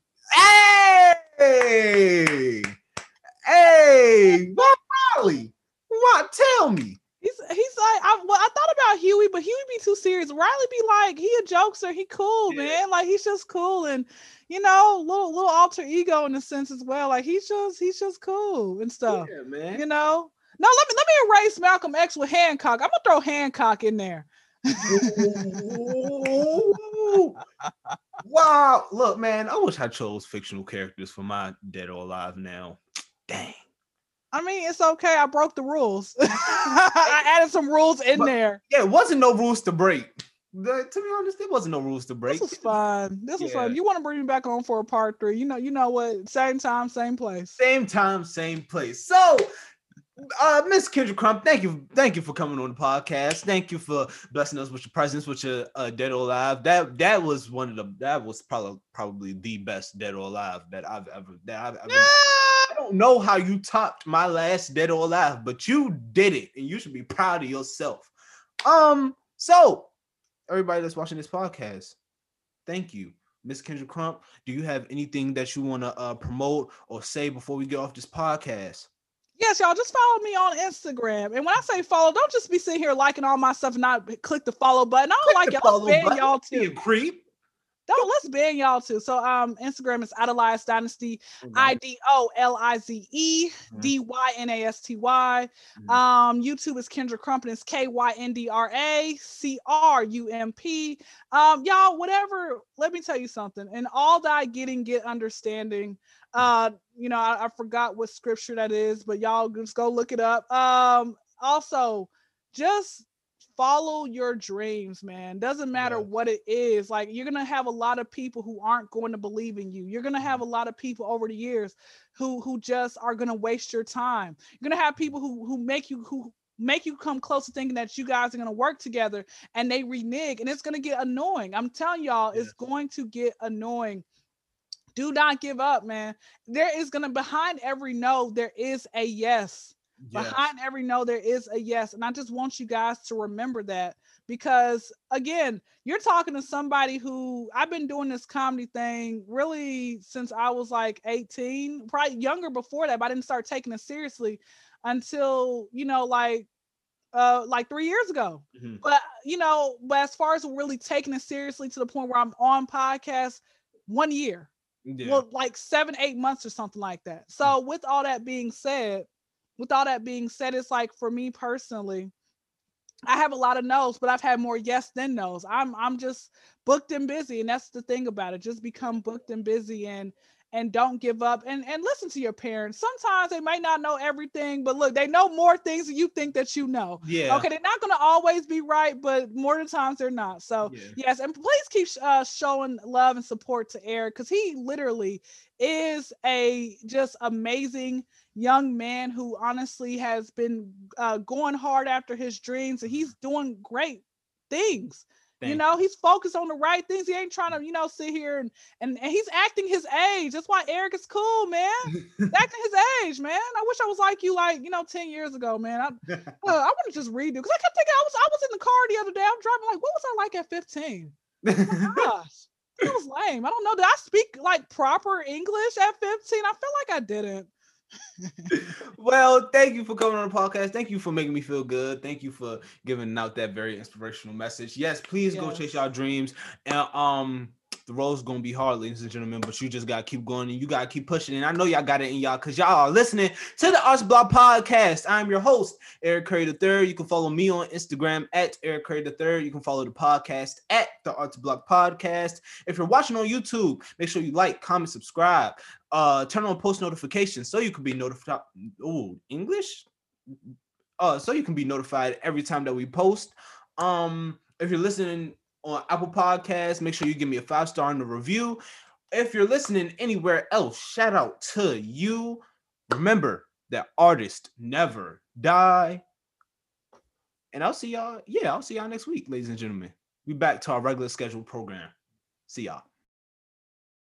Hey, hey, what Riley? What? Tell me. He's he's like I well I thought about Huey, but Huey be too serious. Riley be like he a jokester, he cool Yeah. man, like he's just cool and you know little little alter ego in a sense as well. Like he's just he's just cool and stuff. Yeah, man. You know. No, let me let me erase Malcolm X with Hancock. I'm gonna throw Hancock in there. Wow. Look, man, I wish I chose fictional characters for my dead or alive now. Dang. I mean, it's okay. I broke the rules. I added some rules in But- there. Yeah, it wasn't no rules to break. The- to be honest, there wasn't no rules to break. This was fun. This was fun. You want to bring me back on for a part three? You know, you know what? Same time, same place. Same time, same place. So, uh, Miss Kyndra Crump, thank you, thank you for coming on the podcast. Thank you for blessing us with your presence, with your uh, dead or alive. That that was one of the that was probably probably the best dead or alive that I've ever that I've ever. Don't know how you topped my last dead or alive, but you did it, and you should be proud of yourself. Um, so everybody that's watching this podcast, thank you. Miss Kyndra Crump, do you have anything that you want to uh, promote or say before we get off this podcast? Yes, y'all just follow me on Instagram. And when I say follow, don't just be sitting here liking all my stuff and not click the follow button. I don't like. Let's ban y'all You too. creep. Don't let's ban y'all too. So um Instagram is Idolize Dynasty, I D O L I Z E Mhm. D Y N A S T Y. Mhm. Um, YouTube is Kyndra Crump and it's K Y N D R A C R U M P. Um, y'all, whatever, let me tell you something. And all I getting get understanding. Uh, you know, I, I forgot what scripture that is, but y'all just go look it up. Um, also just follow your dreams, man. Doesn't matter Yes. what it is. Like you're gonna have a lot of people who aren't going to believe in you. You're gonna have mm-hmm. a lot of people over the years who who just are gonna waste your time. You're gonna have people who who make you who make you come close to thinking that you guys are gonna work together and they renege and it's gonna get annoying. I'm telling y'all, it's going to get annoying. Do not give up, man. There is gonna behind every no, there is a yes Yes. behind every no there is a yes and i just want you guys to remember that because again you're talking to somebody who i've been doing this comedy thing really since i was like 18 probably younger before that but i didn't start taking it seriously until you know like uh like three years ago Mhm. but you know but as far as really taking it seriously to the point where i'm on podcast one year Yeah. well like seven eight months or something like that so with all that being said with all that being said it's like for me personally i have a lot of no's but i've had more yes than no's. I'm i'm just booked and busy and that's the thing about it. Just become booked and busy and and don't give up and and listen to your parents sometimes they might not know everything but look they know more things than you think that you know yeah. okay they're not going to always be right but more of the times they're not so Yeah. yes and please keep uh, showing love and support to eric because he literally is a just amazing young man who honestly has been uh, going hard after his dreams and he's doing great things you Thank know, he's focused on the right things. He ain't trying to, you know, sit here and, and and he's acting his age. That's why Eric is cool, man. Acting his age, man. I wish I was like you, like you know, ten years ago, man. I, uh, I want to just redo because I kept thinking I was I was in the car the other day. I'm driving like, what was I like at 15? Gosh, It was lame. I don't know. Did I speak like proper English at 15? I feel like I didn't. well, thank you for coming on the podcast. Thank you for making me feel good. Thank you for giving out that very inspirational message. Yes, please go chase your dreams. And um, the road's gonna be hard, ladies and gentlemen, but you just gotta keep going and you gotta keep pushing. And I know y'all got it in y'all because y'all are listening to the Arts Block Podcast. I'm your host, Eric Curry the Third. You can follow me on Instagram at Eric Curry the Third. You can follow the podcast at the Arts Block Podcast. If you're watching on YouTube, make sure you like, comment, subscribe uh turn on post notifications so you can be notified oh english uh so you can be notified every time that we post um if you're listening on apple Podcasts, make sure you give me a five star in the review. If you're listening anywhere else shout out to you. Remember that artists never die. And i'll see y'all yeah i'll see y'all next week ladies and gentlemen. We back to our regular scheduled program. See y'all